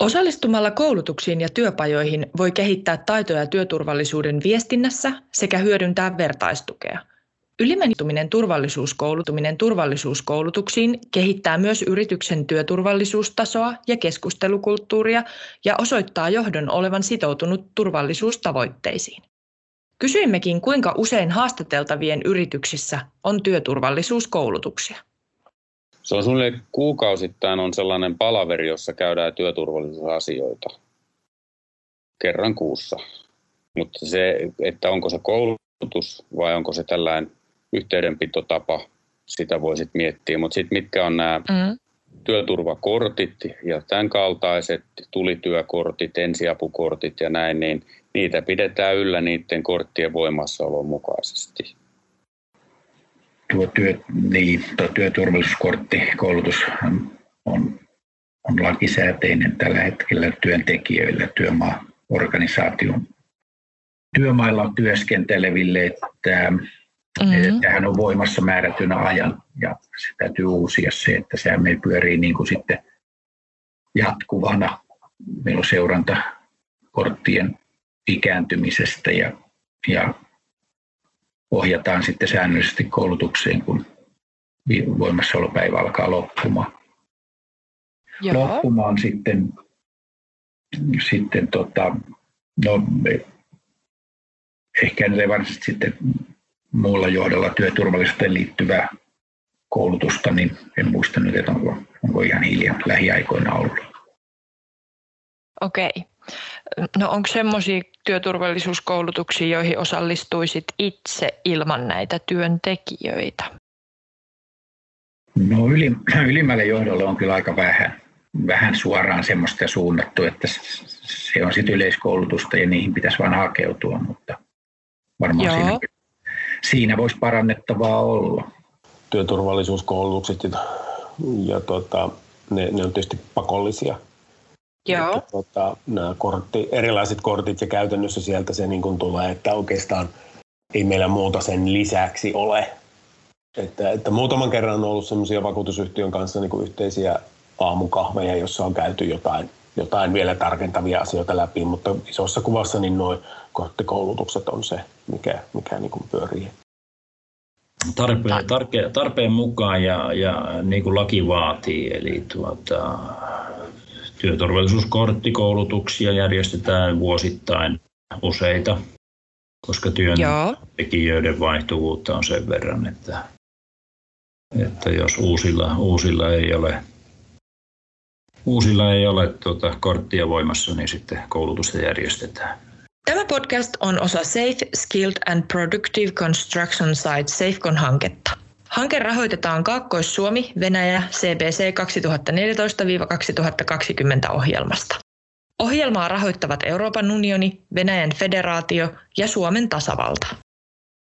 Osallistumalla koulutuksiin ja työpajoihin voi kehittää taitoja työturvallisuuden viestinnässä sekä hyödyntää vertaistukea. Ylimenittuminen turvallisuuskoulutuminen turvallisuuskoulutuksiin kehittää myös yrityksen työturvallisuustasoa ja keskustelukulttuuria ja osoittaa johdon olevan sitoutunut turvallisuustavoitteisiin. Kysyimmekin, kuinka usein haastateltavien yrityksissä on työturvallisuuskoulutuksia. Se on suunnilleen kuukausittain on sellainen palaveri, jossa käydään työturvallisuusasioita kerran kuussa. Mutta se, että onko se koulutus vai onko se tällainen yhteydenpitotapa, sitä voisit miettiä. Mutta sitten mitkä on nämä mm. työturvakortit ja tämän kaltaiset tulityökortit, ensiapukortit ja näin, niin niitä pidetään yllä niiden korttien voimassaolon mukaisesti tuo, työ, niin, tuo työturvallisuuskorttikoulutus on, on lakisääteinen tällä hetkellä työntekijöillä työmaaorganisaation työmailla työskenteleville, että mm-hmm. tähän on voimassa määrätynä ajan ja se täytyy uusia se, että se me pyörii niin kuin sitten jatkuvana. Meillä on seuranta korttien ikääntymisestä ja, ja ohjataan sitten säännöllisesti koulutukseen, kun voimassaolopäivä alkaa loppumaan. Joo. Loppumaan sitten, sitten tota, no, ehkä ei varsinaisesti sitten muulla johdolla työturvallisuuteen liittyvää koulutusta, niin en muista nyt, että onko, onko ihan hiljaa lähiaikoina ollut. Okei. No onko semmoisia työturvallisuuskoulutuksia, joihin osallistuisit itse ilman näitä työntekijöitä? No yli, ylimmälle johdolle on kyllä aika vähän, vähän suoraan semmoista suunnattu, että se on sitten yleiskoulutusta ja niihin pitäisi vain hakeutua, mutta varmaan siinä, siinä voisi parannettavaa olla. Työturvallisuuskoulutukset ja, ja tuota, ne, ne on tietysti pakollisia Joo. Että, tota, nämä kortti, erilaiset kortit ja käytännössä sieltä se niin tulee, että oikeastaan ei meillä muuta sen lisäksi ole. Että, että muutaman kerran on ollut semmoisia vakuutusyhtiön kanssa niin kuin yhteisiä aamukahveja, jossa on käyty jotain, jotain vielä tarkentavia asioita läpi, mutta isossa kuvassa niin noin korttikoulutukset on se, mikä, mikä niin kuin pyörii. Tarpeen, tarpeen, tarpeen mukaan ja, ja niin kuin laki vaatii, eli tuota, Työturvallisuuskorttikoulutuksia järjestetään vuosittain useita, koska työntekijöiden vaihtuvuutta on sen verran, että, että jos uusilla, uusilla ei ole, uusilla ei ole tuota, korttia voimassa, niin sitten koulutusta järjestetään. Podcast on osa Safe, Skilled and Productive Construction Site SafeCon-hanketta. Hanke rahoitetaan Kaakkois-Suomi, Venäjä, CBC 2014-2020 ohjelmasta. Ohjelmaa rahoittavat Euroopan unioni, Venäjän federaatio ja Suomen tasavalta.